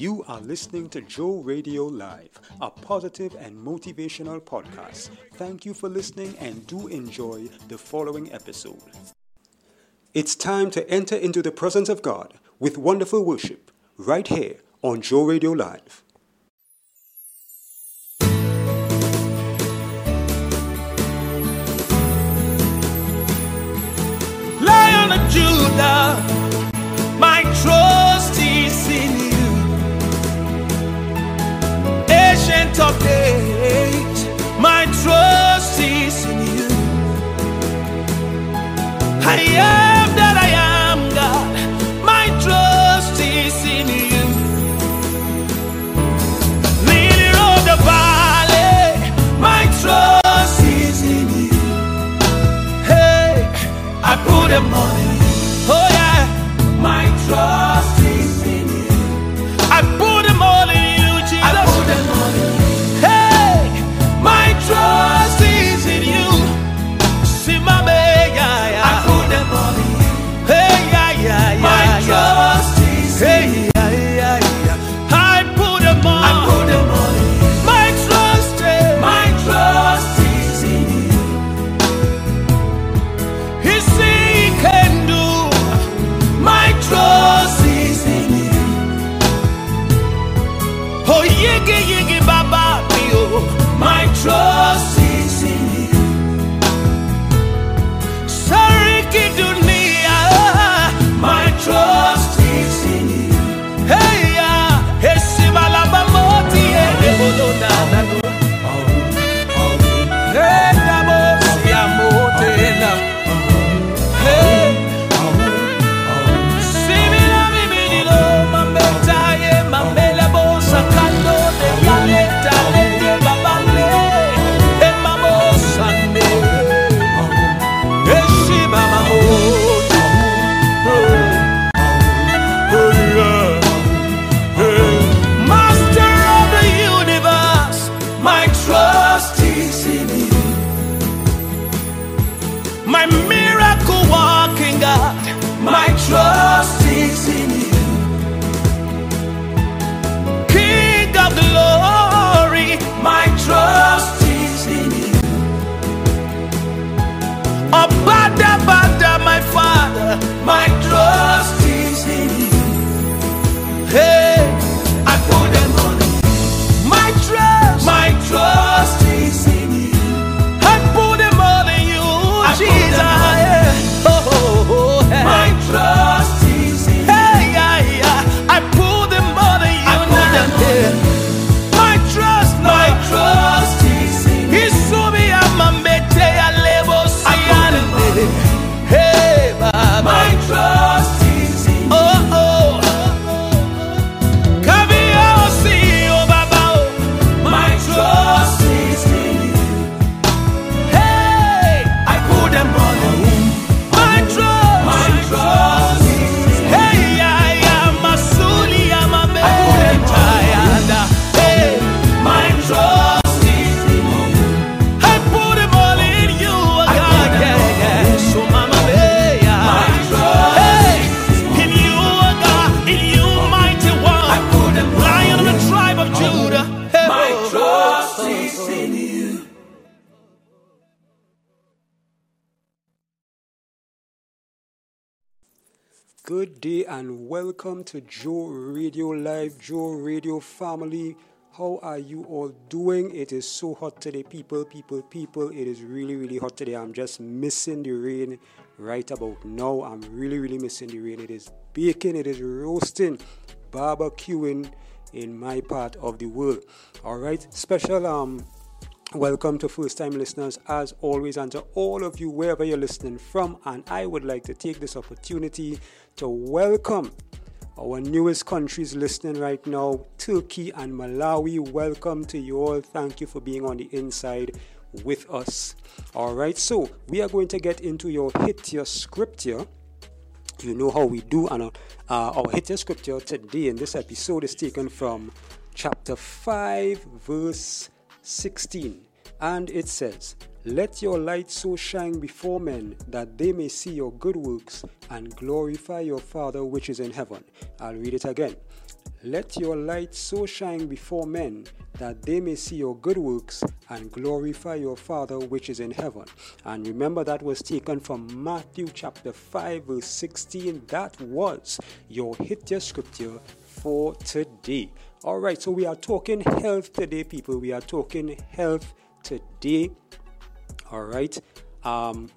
You are listening to Joe Radio Live, a positive and motivational podcast. Thank you for listening and do enjoy the following episode. It's time to enter into the presence of God with wonderful worship right here on Joe Radio Live. Of days, my trust is in you. I am that I am, God. My trust is in you. Leader of the valley, my trust is in you. Hey, I put them on Good day and welcome to Joe Radio Live, Joe Radio family. How are you all doing? It is so hot today, people, people, people. It is really, really hot today. I'm just missing the rain right about now. I'm really, really missing the rain. It is baking, it is roasting, barbecuing in my part of the world. All right, special um Welcome to first time listeners, as always, and to all of you wherever you're listening from. And I would like to take this opportunity to welcome our newest countries listening right now Turkey and Malawi. Welcome to you all. Thank you for being on the inside with us. All right, so we are going to get into your hit your scripture. You know how we do, and uh, our hit your scripture today in this episode is taken from chapter 5, verse 16. And it says, Let your light so shine before men that they may see your good works and glorify your Father which is in heaven. I'll read it again. Let your light so shine before men that they may see your good works and glorify your Father which is in heaven. And remember, that was taken from Matthew chapter 5, verse 16. That was your hit your scripture for today. All right, so we are talking health today, people. We are talking health today. All right. Um,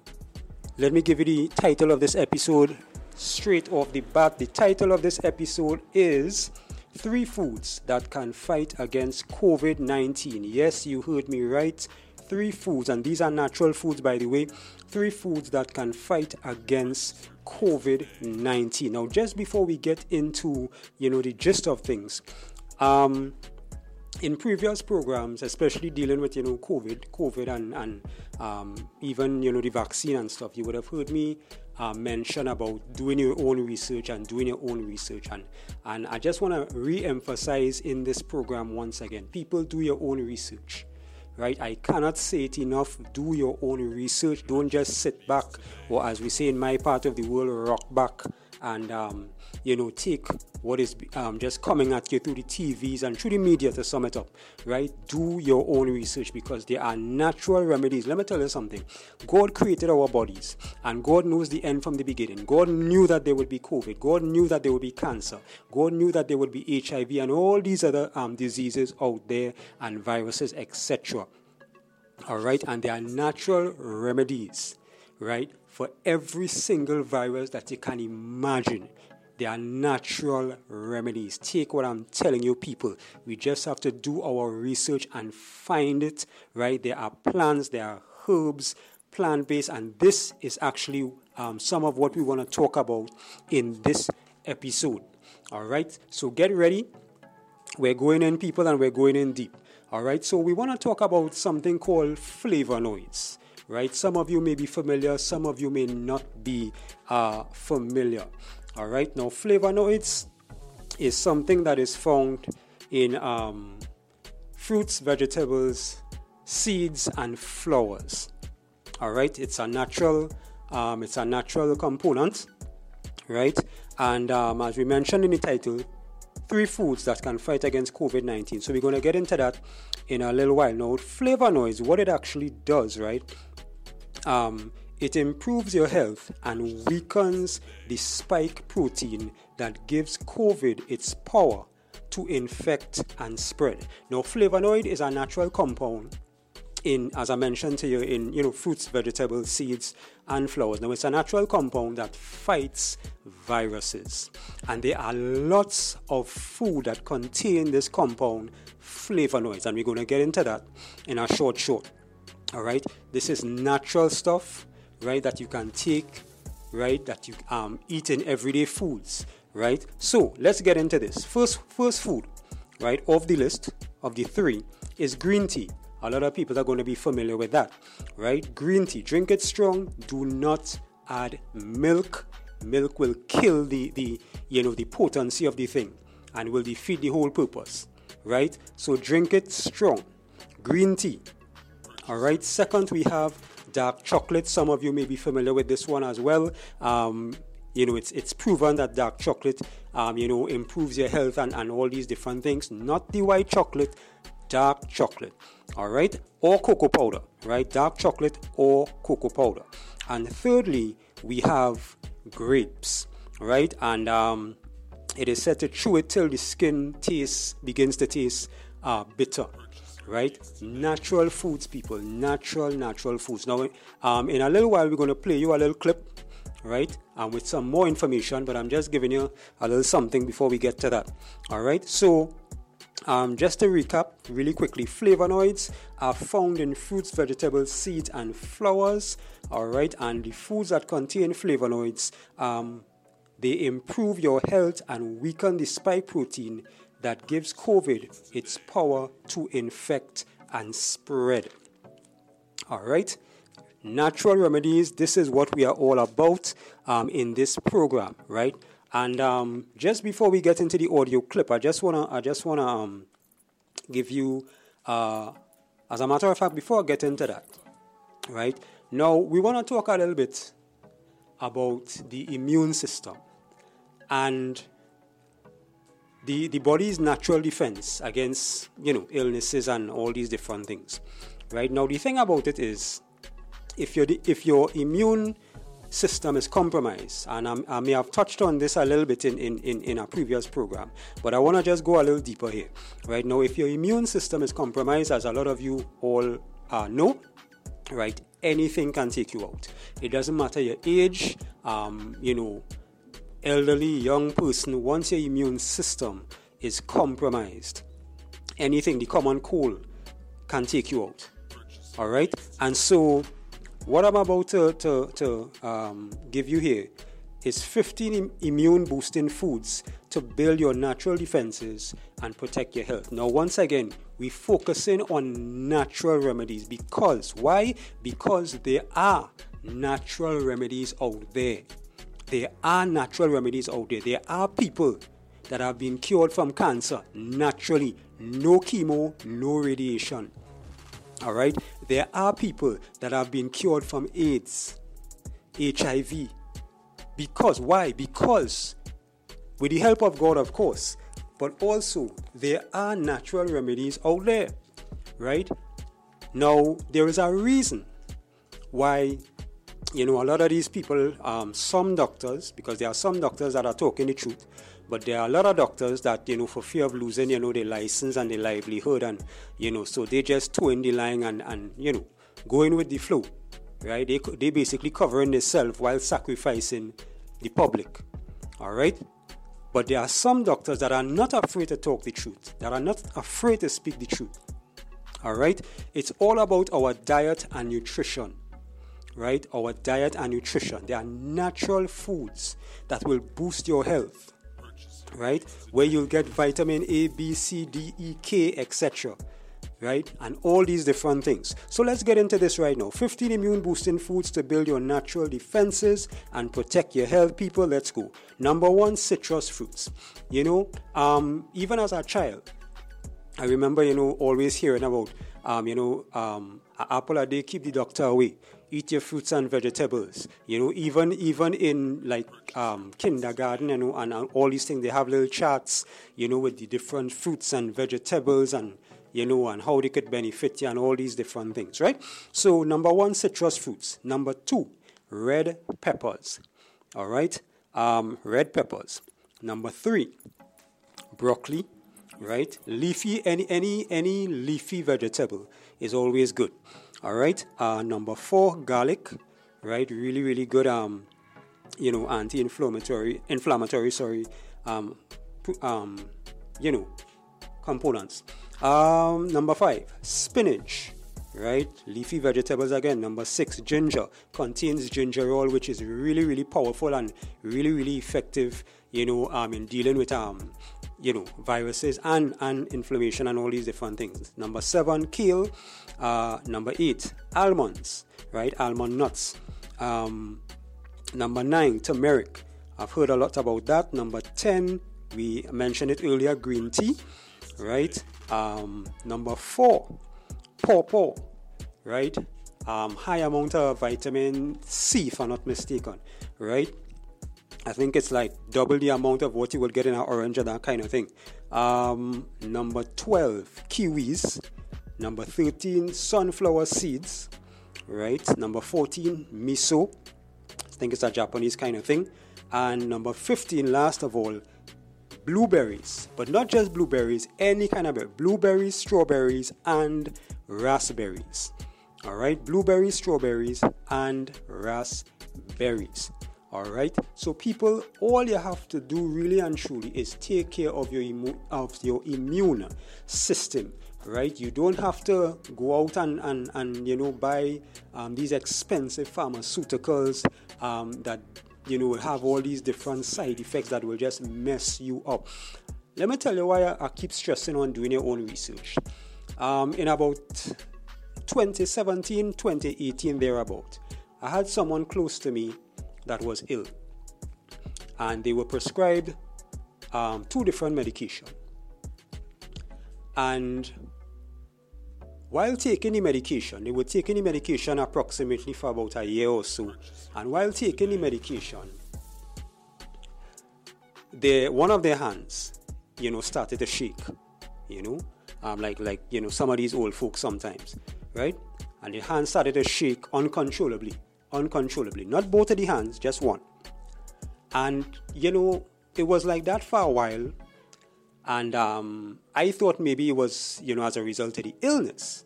let me give you the title of this episode straight off the bat. The title of this episode is Three Foods That Can Fight Against COVID 19. Yes, you heard me right. Three foods, and these are natural foods, by the way. Three foods that can fight against COVID 19. Now, just before we get into you know the gist of things, um, in previous programs, especially dealing with you know COVID, COVID and and um, even you know the vaccine and stuff, you would have heard me uh, mention about doing your own research and doing your own research and and I just want to re-emphasize in this program once again, people do your own research. Right, I cannot say it enough. Do your own research. Don't just sit back, or as we say in my part of the world, rock back and um, you know take what is um, just coming at you through the TVs and through the media to sum it up, right? Do your own research because there are natural remedies. Let me tell you something. God created our bodies, and God knows the end from the beginning. God knew that there would be COVID. God knew that there would be cancer. God knew that there would be HIV and all these other um, diseases out there and viruses, etc. All right, and there are natural remedies, right, for every single virus that you can imagine. There are natural remedies. Take what I'm telling you, people. We just have to do our research and find it, right? There are plants, there are herbs, plant based, and this is actually um, some of what we want to talk about in this episode. All right, so get ready. We're going in, people, and we're going in deep. All right, so we want to talk about something called flavonoids right? Some of you may be familiar, some of you may not be uh, familiar. All right, now flavonoids is something that is found in um, fruits, vegetables, seeds, and flowers. All right, it's a natural, um, it's a natural component, right? And um, as we mentioned in the title, three foods that can fight against COVID 19. So we're going to get into that in a little while. Now, flavonoids, what it actually does, right? Um, it improves your health and weakens the spike protein that gives COVID its power to infect and spread. Now, flavonoid is a natural compound in, as I mentioned to you, in you know fruits, vegetables, seeds, and flowers. Now, it's a natural compound that fights viruses, and there are lots of food that contain this compound, flavonoids, and we're going to get into that in a short short. All right, this is natural stuff, right? That you can take, right? That you um eat in everyday foods, right? So let's get into this. First, first food, right, of the list of the three is green tea. A lot of people are going to be familiar with that, right? Green tea, drink it strong. Do not add milk. Milk will kill the the you know the potency of the thing and will defeat the whole purpose, right? So drink it strong. Green tea, all right. Second, we have dark chocolate. Some of you may be familiar with this one as well. Um, you know, it's it's proven that dark chocolate, um, you know, improves your health and, and all these different things. Not the white chocolate, dark chocolate. All right, or cocoa powder. Right, dark chocolate or cocoa powder. And thirdly, we have grapes. Right, and um, it is said to chew it till the skin tastes begins to taste uh, bitter right? Natural foods, people. Natural, natural foods. Now, um, in a little while, we're going to play you a little clip, right? And with some more information, but I'm just giving you a little something before we get to that. All right. So, um, just to recap really quickly, flavonoids are found in fruits, vegetables, seeds, and flowers. All right, and the foods that contain flavonoids, um, they improve your health and weaken the spike protein that gives COVID its power to infect and spread. All right, natural remedies. This is what we are all about um, in this program, right? And um, just before we get into the audio clip, I just wanna, I just wanna um, give you, uh, as a matter of fact, before I get into that, right? Now we wanna talk a little bit about the immune system and the, the body's natural defense against, you know, illnesses and all these different things. Right? Now, the thing about it is, if, you if your immune system is compromised, and I'm, i may have touched on this a little bit in, in, in, in a previous program, but I want to just go a little deeper here. Right now, if your immune system is compromised, as a lot of you all uh, know, right, anything can take you out. It doesn't matter your age, um, you know, elderly, young person, once your immune system is compromised, anything, the common cold, can take you out. All right? And so, what I'm about to, to, to um, give you here is 15 Im- immune boosting foods to build your natural defenses and protect your health. Now, once again, we're focusing on natural remedies because why? Because there are natural remedies out there there are natural remedies out there. There are people that have been cured from cancer naturally, no chemo, no radiation. All right, there are people that have been cured from AIDS, HIV. Because why? Because with the help of God, of course, but also there are natural remedies out there, right? Now, there is a reason why you know, a lot of these people, um, some doctors, because there are some doctors that are talking the truth, but there are a lot of doctors that, you know, for fear of losing, you know, their license and their livelihood, and, you know, so they just toe in the line and, and you know, going with the flow, right? They, they basically covering themselves while sacrificing the public, all right? But there are some doctors that are not afraid to talk the truth, that are not afraid to speak the truth, all right? It's all about our diet and nutrition right? Our diet and nutrition. They are natural foods that will boost your health, right? Where you'll get vitamin A, B, C, D, E, K, etc. Right? And all these different things. So let's get into this right now. 15 immune boosting foods to build your natural defenses and protect your health. People, let's go. Number one, citrus fruits. You know, um, even as a child, I remember, you know, always hearing about, um, you know, um, apple a day keep the doctor away eat your fruits and vegetables. You know, even even in like um, kindergarten, you know, and, and all these things, they have little charts, you know, with the different fruits and vegetables and you know, and how they could benefit you and all these different things, right? So number one, citrus fruits. Number two, red peppers. All right, um, red peppers. Number three, broccoli. Right, leafy any any any leafy vegetable is always good. All right. Uh, number four, garlic. Right. Really, really good. Um, you know, anti-inflammatory, inflammatory. Sorry. Um, um, you know, components. Um, number five, spinach. Right, leafy vegetables again. Number six, ginger contains gingerol, which is really, really powerful and really, really effective. You know, um, in dealing with um, you know, viruses and, and inflammation and all these different things. Number seven, kale. Uh, number eight, almonds, right? Almond nuts. Um, number nine, turmeric. I've heard a lot about that. Number 10, we mentioned it earlier, green tea, right? Um, number four, pawpaw, right? Um, high amount of vitamin C, if I'm not mistaken, right? I think it's like double the amount of what you will get in an orange or that kind of thing. Um, number 12, kiwis. Number 13, sunflower seeds. Right. Number 14, miso. I think it's a Japanese kind of thing. And number 15, last of all, blueberries. But not just blueberries, any kind of blueberries, strawberries, and raspberries. All right. Blueberries, strawberries, and raspberries. All right. So people, all you have to do really and truly is take care of your immu- of your immune system. Right. You don't have to go out and and, and you know buy um, these expensive pharmaceuticals um, that you know will have all these different side effects that will just mess you up. Let me tell you why I, I keep stressing on doing your own research. Um, in about 2017, 2018, thereabout, I had someone close to me that was ill. And they were prescribed um, two different medication. And while taking the medication, they were taking the medication approximately for about a year or so. And while taking the medication, they, one of their hands you know, started to shake, you know, um, like like you know some of these old folks sometimes, right? And the hand started to shake uncontrollably, uncontrollably. Not both of the hands, just one. And you know, it was like that for a while. And um, I thought maybe it was, you know, as a result of the illness.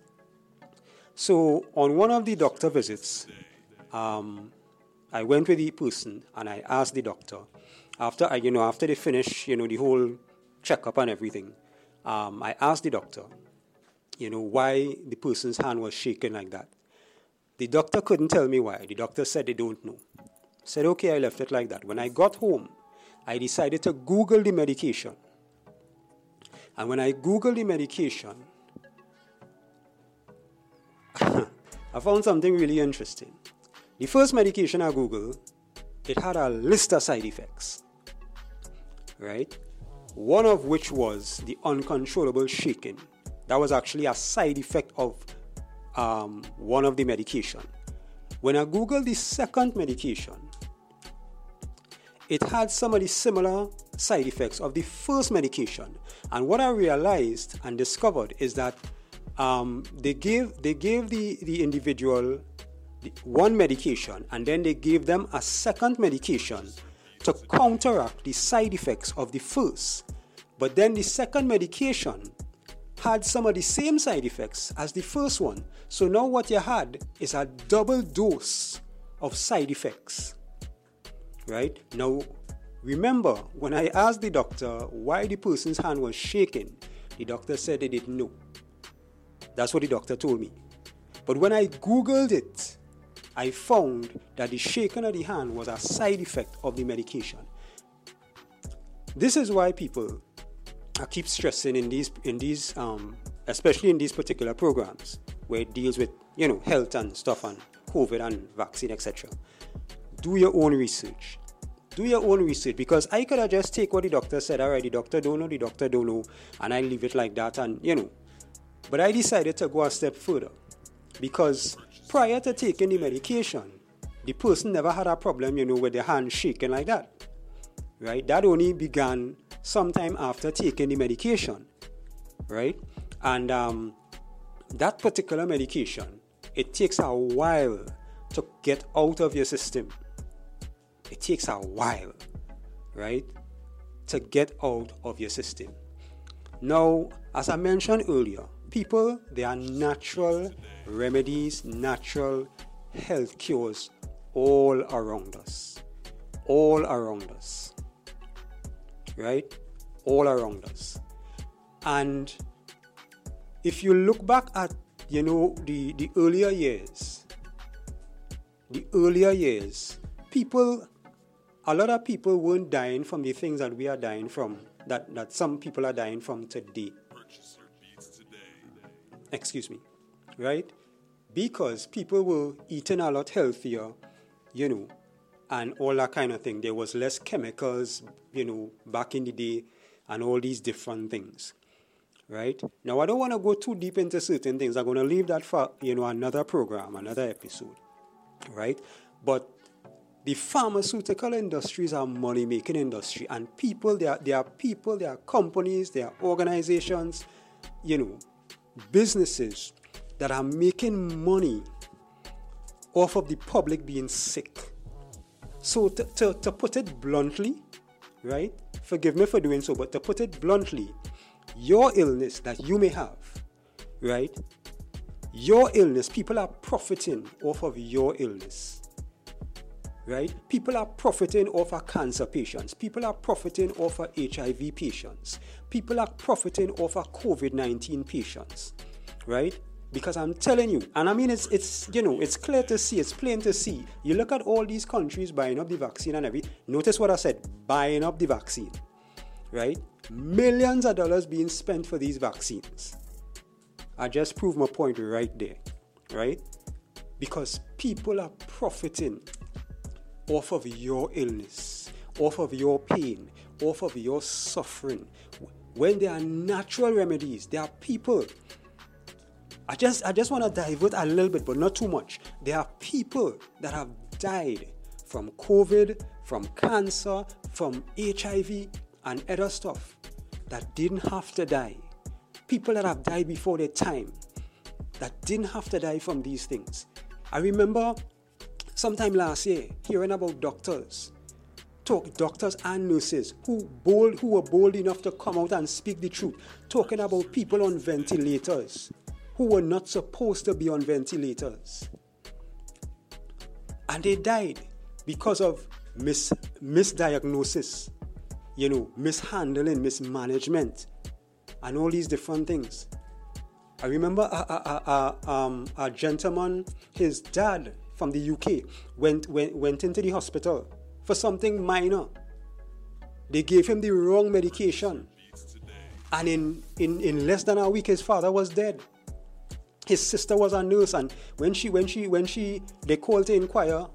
So on one of the doctor visits, um, I went with the person and I asked the doctor after I, you know, after they finish, you know, the whole checkup and everything. Um, I asked the doctor, you know, why the person's hand was shaking like that. The doctor couldn't tell me why. The doctor said they don't know. Said okay, I left it like that. When I got home, I decided to Google the medication. And when I Googled the medication, I found something really interesting. The first medication I Googled, it had a list of side effects, right? One of which was the uncontrollable shaking. That was actually a side effect of um, one of the medication. When I Googled the second medication, it had some of the similar side effects of the first medication. And what I realized and discovered is that um, they gave they gave the, the individual one medication and then they gave them a second medication to counteract the side effects of the first. But then the second medication had some of the same side effects as the first one. So now what you had is a double dose of side effects. Right? Now, remember when I asked the doctor why the person's hand was shaking, the doctor said they didn't know. That's what the doctor told me. But when I Googled it, I found that the shaking of the hand was a side effect of the medication. This is why people I keep stressing in these in these um, especially in these particular programs where it deals with you know health and stuff and COVID and vaccine etc. Do your own research. Do your own research because I could have just take what the doctor said. Alright, the doctor don't know, the doctor don't know, and I leave it like that, and you know but I decided to go a step further because prior to taking the medication, the person never had a problem, you know, with the hand shaking like that. Right? That only began sometime after taking the medication. Right? And um, that particular medication, it takes a while to get out of your system. It takes a while, right, to get out of your system. Now, as I mentioned earlier, people, there are natural remedies, natural health cures all around us. All around us. Right? All around us. And if you look back at, you know, the, the earlier years, the earlier years, people, a lot of people weren't dying from the things that we are dying from, that, that some people are dying from today excuse me, right? Because people were eating a lot healthier, you know, and all that kind of thing. There was less chemicals, you know, back in the day, and all these different things, right? Now, I don't want to go too deep into certain things. I'm going to leave that for, you know, another program, another episode, right? But the pharmaceutical industries are money making industry and people there are, there are people there are companies there are organizations you know businesses that are making money off of the public being sick. So, to, to, to put it bluntly, right? Forgive me for doing so, but to put it bluntly, your illness that you may have, right? Your illness, people are profiting off of your illness. Right? People are profiting off of cancer patients. People are profiting off of HIV patients people are profiting off of COVID 19 patients, right? Because I'm telling you, and I mean, it's, it's, you know, it's clear to see, it's plain to see. You look at all these countries buying up the vaccine and everything. Notice what I said buying up the vaccine, right? Millions of dollars being spent for these vaccines. I just proved my point right there, right? Because people are profiting off of your illness, off of your pain, off of your suffering, when there are natural remedies, there are people. I just I just want to divert a little bit, but not too much. There are people that have died from COVID, from cancer, from HIV, and other stuff, that didn't have to die, people that have died before their time, that didn't have to die from these things. I remember sometime last year hearing about doctors, talk doctors and nurses who bold who were bold enough to come out and speak the truth, talking about people on ventilators who were not supposed to be on ventilators. And they died because of mis- misdiagnosis, you know, mishandling, mismanagement, and all these different things. I remember a, a, a, um, a gentleman, his dad from the UK, went, went, went into the hospital for something minor. They gave him the wrong medication. And in, in, in less than a week, his father was dead. His sister was a nurse, and when she when she when she they called to inquire,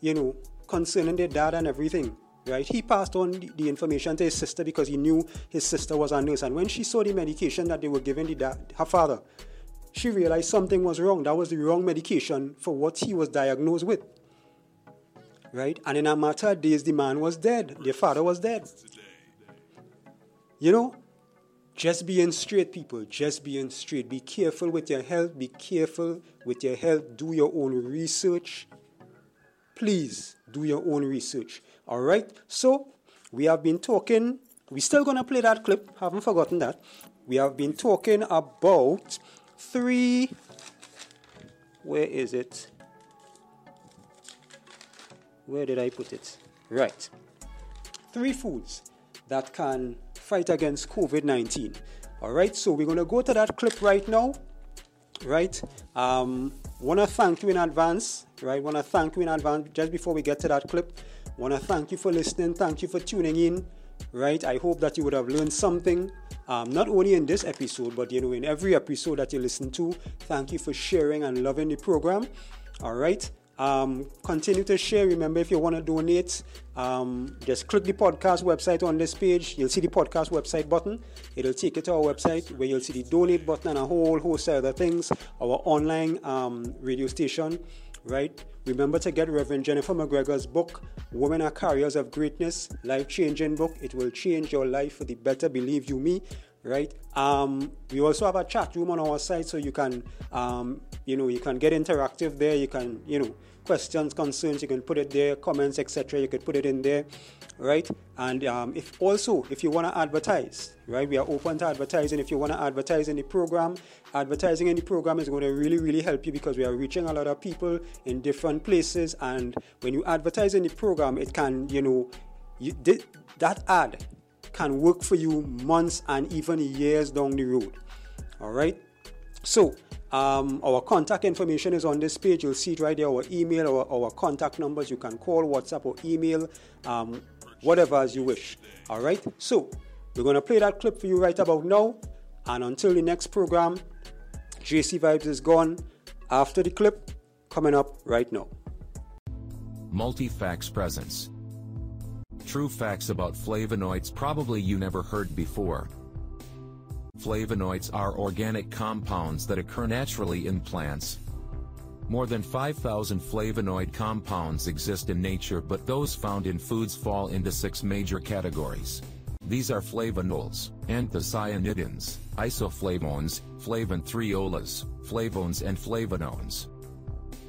you know, concerning their dad and everything, right? He passed on the, the, information to his sister because he knew his sister was a nurse. And when she saw the medication that they were giving the dad, her father, she realized something was wrong. That was the wrong medication for what he was diagnosed with. Right? And in a matter of days, the man was dead. The father was dead. You know, just being straight, people. Just being straight. Be careful with your health. Be careful with your health. Do your own research. Please do your own research. All right. So we have been talking. We're still gonna play that clip. Haven't forgotten that. We have been talking about three. Where is it? Where did I put it? Right. Three foods that can fight against COVID 19. All right, so we're going to go to that clip right now. Right. Um, want to thank you in advance. Right. Want to thank you in advance just before we get to that clip. Want to thank you for listening. Thank you for tuning in. Right. I hope that you would have learned something. Um, not only in this episode, but you know, in every episode that you listen to. Thank you for sharing and loving the program. All right. Um, continue to share. Remember, if you want to donate, um, just click the podcast website on this page. You'll see the podcast website button. It'll take you to our website where you'll see the donate button and a whole host of other things. Our online um, radio station, right? Remember to get Reverend Jennifer McGregor's book, Women Are Carriers of Greatness, life changing book. It will change your life for the better, believe you me right? Um, we also have a chat room on our site, so you can, um, you know, you can get interactive there. You can, you know, questions, concerns, you can put it there, comments, etc. You could put it in there, right? And um, if also if you want to advertise, right, we are open to advertising. If you want to advertise in the program, advertising in the program is going to really, really help you because we are reaching a lot of people in different places. And when you advertise in the program, it can, you know, you, that ad can work for you months and even years down the road. All right. So um, our contact information is on this page. You'll see it right there. Our email, our, our contact numbers. You can call, WhatsApp, or email, um, whatever as you wish. All right. So we're gonna play that clip for you right about now. And until the next program, JC Vibes is gone. After the clip, coming up right now. Multi-facts presence. True facts about flavonoids probably you never heard before. Flavonoids are organic compounds that occur naturally in plants. More than 5,000 flavonoid compounds exist in nature but those found in foods fall into six major categories. These are flavonols, anthocyanidins, isoflavones, flavan-3-ols, flavones and flavanones.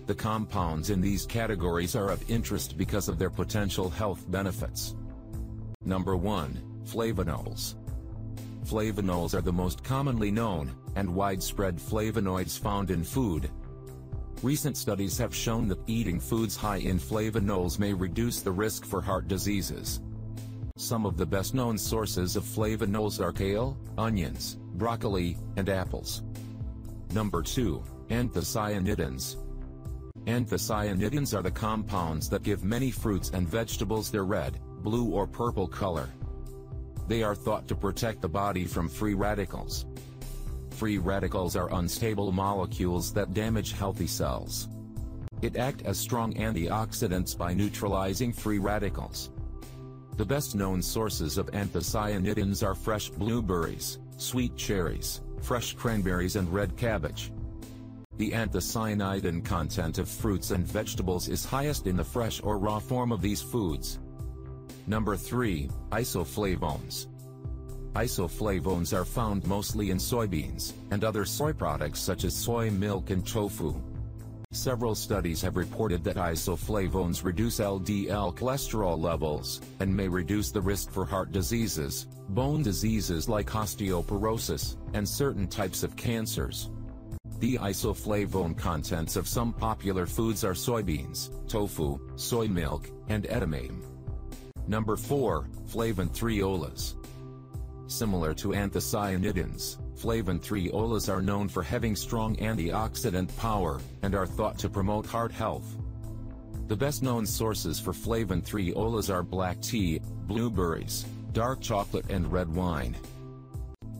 The compounds in these categories are of interest because of their potential health benefits. Number 1. Flavonols. Flavonols are the most commonly known and widespread flavonoids found in food. Recent studies have shown that eating foods high in flavonols may reduce the risk for heart diseases. Some of the best known sources of flavonols are kale, onions, broccoli, and apples. Number 2. Anthocyanidins. Anthocyanidins are the compounds that give many fruits and vegetables their red, blue or purple color. They are thought to protect the body from free radicals. Free radicals are unstable molecules that damage healthy cells. It act as strong antioxidants by neutralizing free radicals. The best known sources of anthocyanidins are fresh blueberries, sweet cherries, fresh cranberries and red cabbage. The anthocyanidin content of fruits and vegetables is highest in the fresh or raw form of these foods. Number 3, isoflavones. Isoflavones are found mostly in soybeans and other soy products such as soy milk and tofu. Several studies have reported that isoflavones reduce LDL cholesterol levels and may reduce the risk for heart diseases, bone diseases like osteoporosis, and certain types of cancers. The isoflavone contents of some popular foods are soybeans, tofu, soy milk, and edamame. Number 4, flavan-3-ols. Similar to anthocyanidins, Flavan-3-ols are known for having strong antioxidant power, and are thought to promote heart health. The best known sources for flavan-3-ols are black tea, blueberries, dark chocolate and red wine.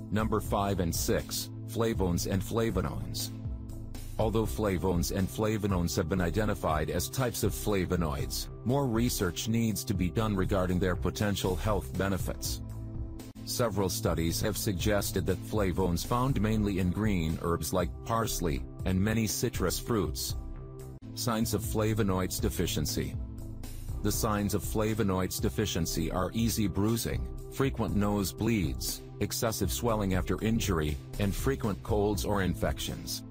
Number 5 and 6, flavones and flavonoids. Although flavones and flavonoids have been identified as types of flavonoids, more research needs to be done regarding their potential health benefits. Several studies have suggested that flavones found mainly in green herbs like parsley, and many citrus fruits. Signs of flavonoids deficiency. The signs of flavonoids deficiency are easy bruising, frequent nose bleeds, excessive swelling after injury, and frequent colds or infections.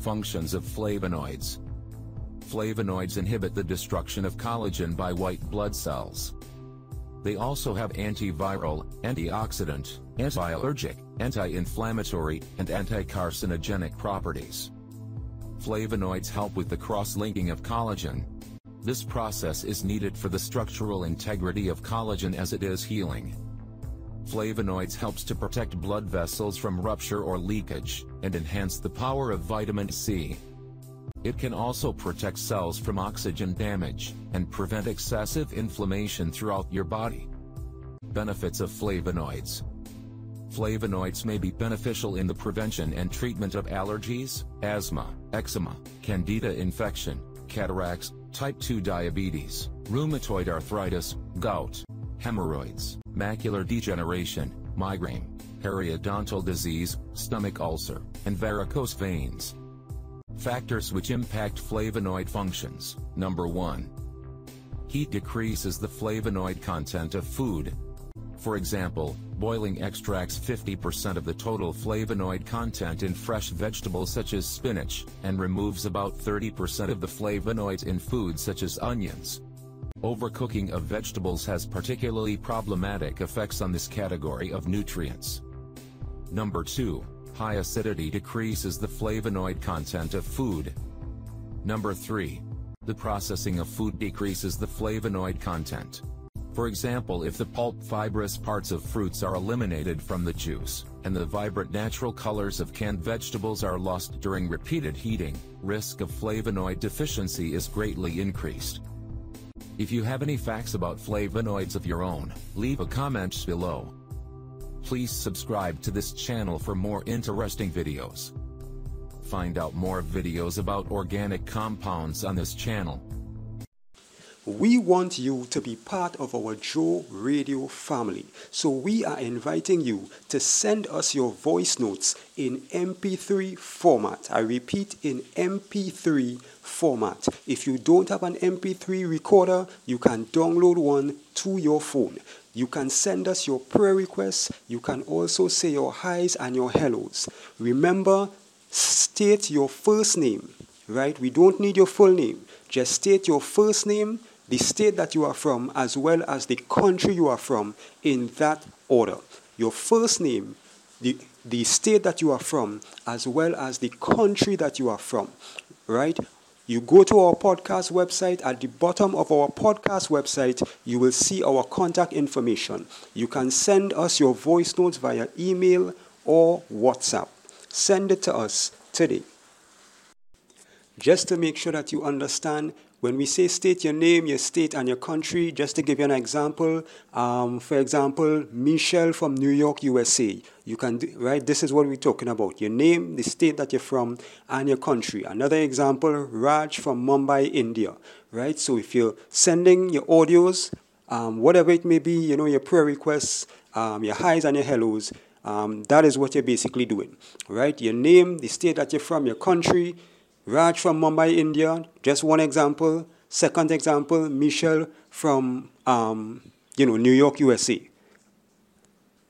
Functions of flavonoids. Flavonoids inhibit the destruction of collagen by white blood cells. They also have antiviral, antioxidant, antiallergic, anti-inflammatory, and anti-carcinogenic properties. Flavonoids help with the cross-linking of collagen. This process is needed for the structural integrity of collagen as it is healing. Flavonoids helps to protect blood vessels from rupture or leakage, and enhance the power of vitamin C. It can also protect cells from oxygen damage, and prevent excessive inflammation throughout your body. Benefits of flavonoids Flavonoids may be beneficial in the prevention and treatment of allergies, asthma, eczema, candida infection, cataracts, type 2 diabetes, rheumatoid arthritis, gout, hemorrhoids, macular degeneration, migraine, periodontal disease, stomach ulcer, and varicose veins. Factors which impact flavonoid functions. Number 1. Heat decreases the flavonoid content of food. For example, boiling extracts 50% of the total flavonoid content in fresh vegetables such as spinach, and removes about 30% of the flavonoids in foods such as onions. Overcooking of vegetables has particularly problematic effects on this category of nutrients. Number 2. High acidity decreases the flavonoid content of food. Number 3. The processing of food decreases the flavonoid content. For example if the pulp fibrous parts of fruits are eliminated from the juice, and the vibrant natural colors of canned vegetables are lost during repeated heating, risk of flavonoid deficiency is greatly increased. If you have any facts about flavonoids of your own, leave a comment below. Please subscribe to this channel for more interesting videos. Find out more videos about organic compounds on this channel. We want you to be part of our Joe Radio family. So we are inviting you to send us your voice notes in MP3 format. I repeat, in MP3 format. If you don't have an MP3 recorder, you can download one to your phone. You can send us your prayer requests. You can also say your highs and your hellos. Remember, state your first name, right? We don't need your full name. Just state your first name, the state that you are from, as well as the country you are from, in that order. Your first name, the, the state that you are from, as well as the country that you are from, right? You go to our podcast website. At the bottom of our podcast website, you will see our contact information. You can send us your voice notes via email or WhatsApp. Send it to us today. Just to make sure that you understand, when we say state your name, your state, and your country, just to give you an example, um, for example, Michelle from New York, USA. You can, do, right? This is what we're talking about your name, the state that you're from, and your country. Another example, Raj from Mumbai, India, right? So if you're sending your audios, um, whatever it may be, you know, your prayer requests, um, your highs and your hellos, um, that is what you're basically doing, right? Your name, the state that you're from, your country, Raj from Mumbai, India, just one example. Second example, Michelle from um, you know New York, USA.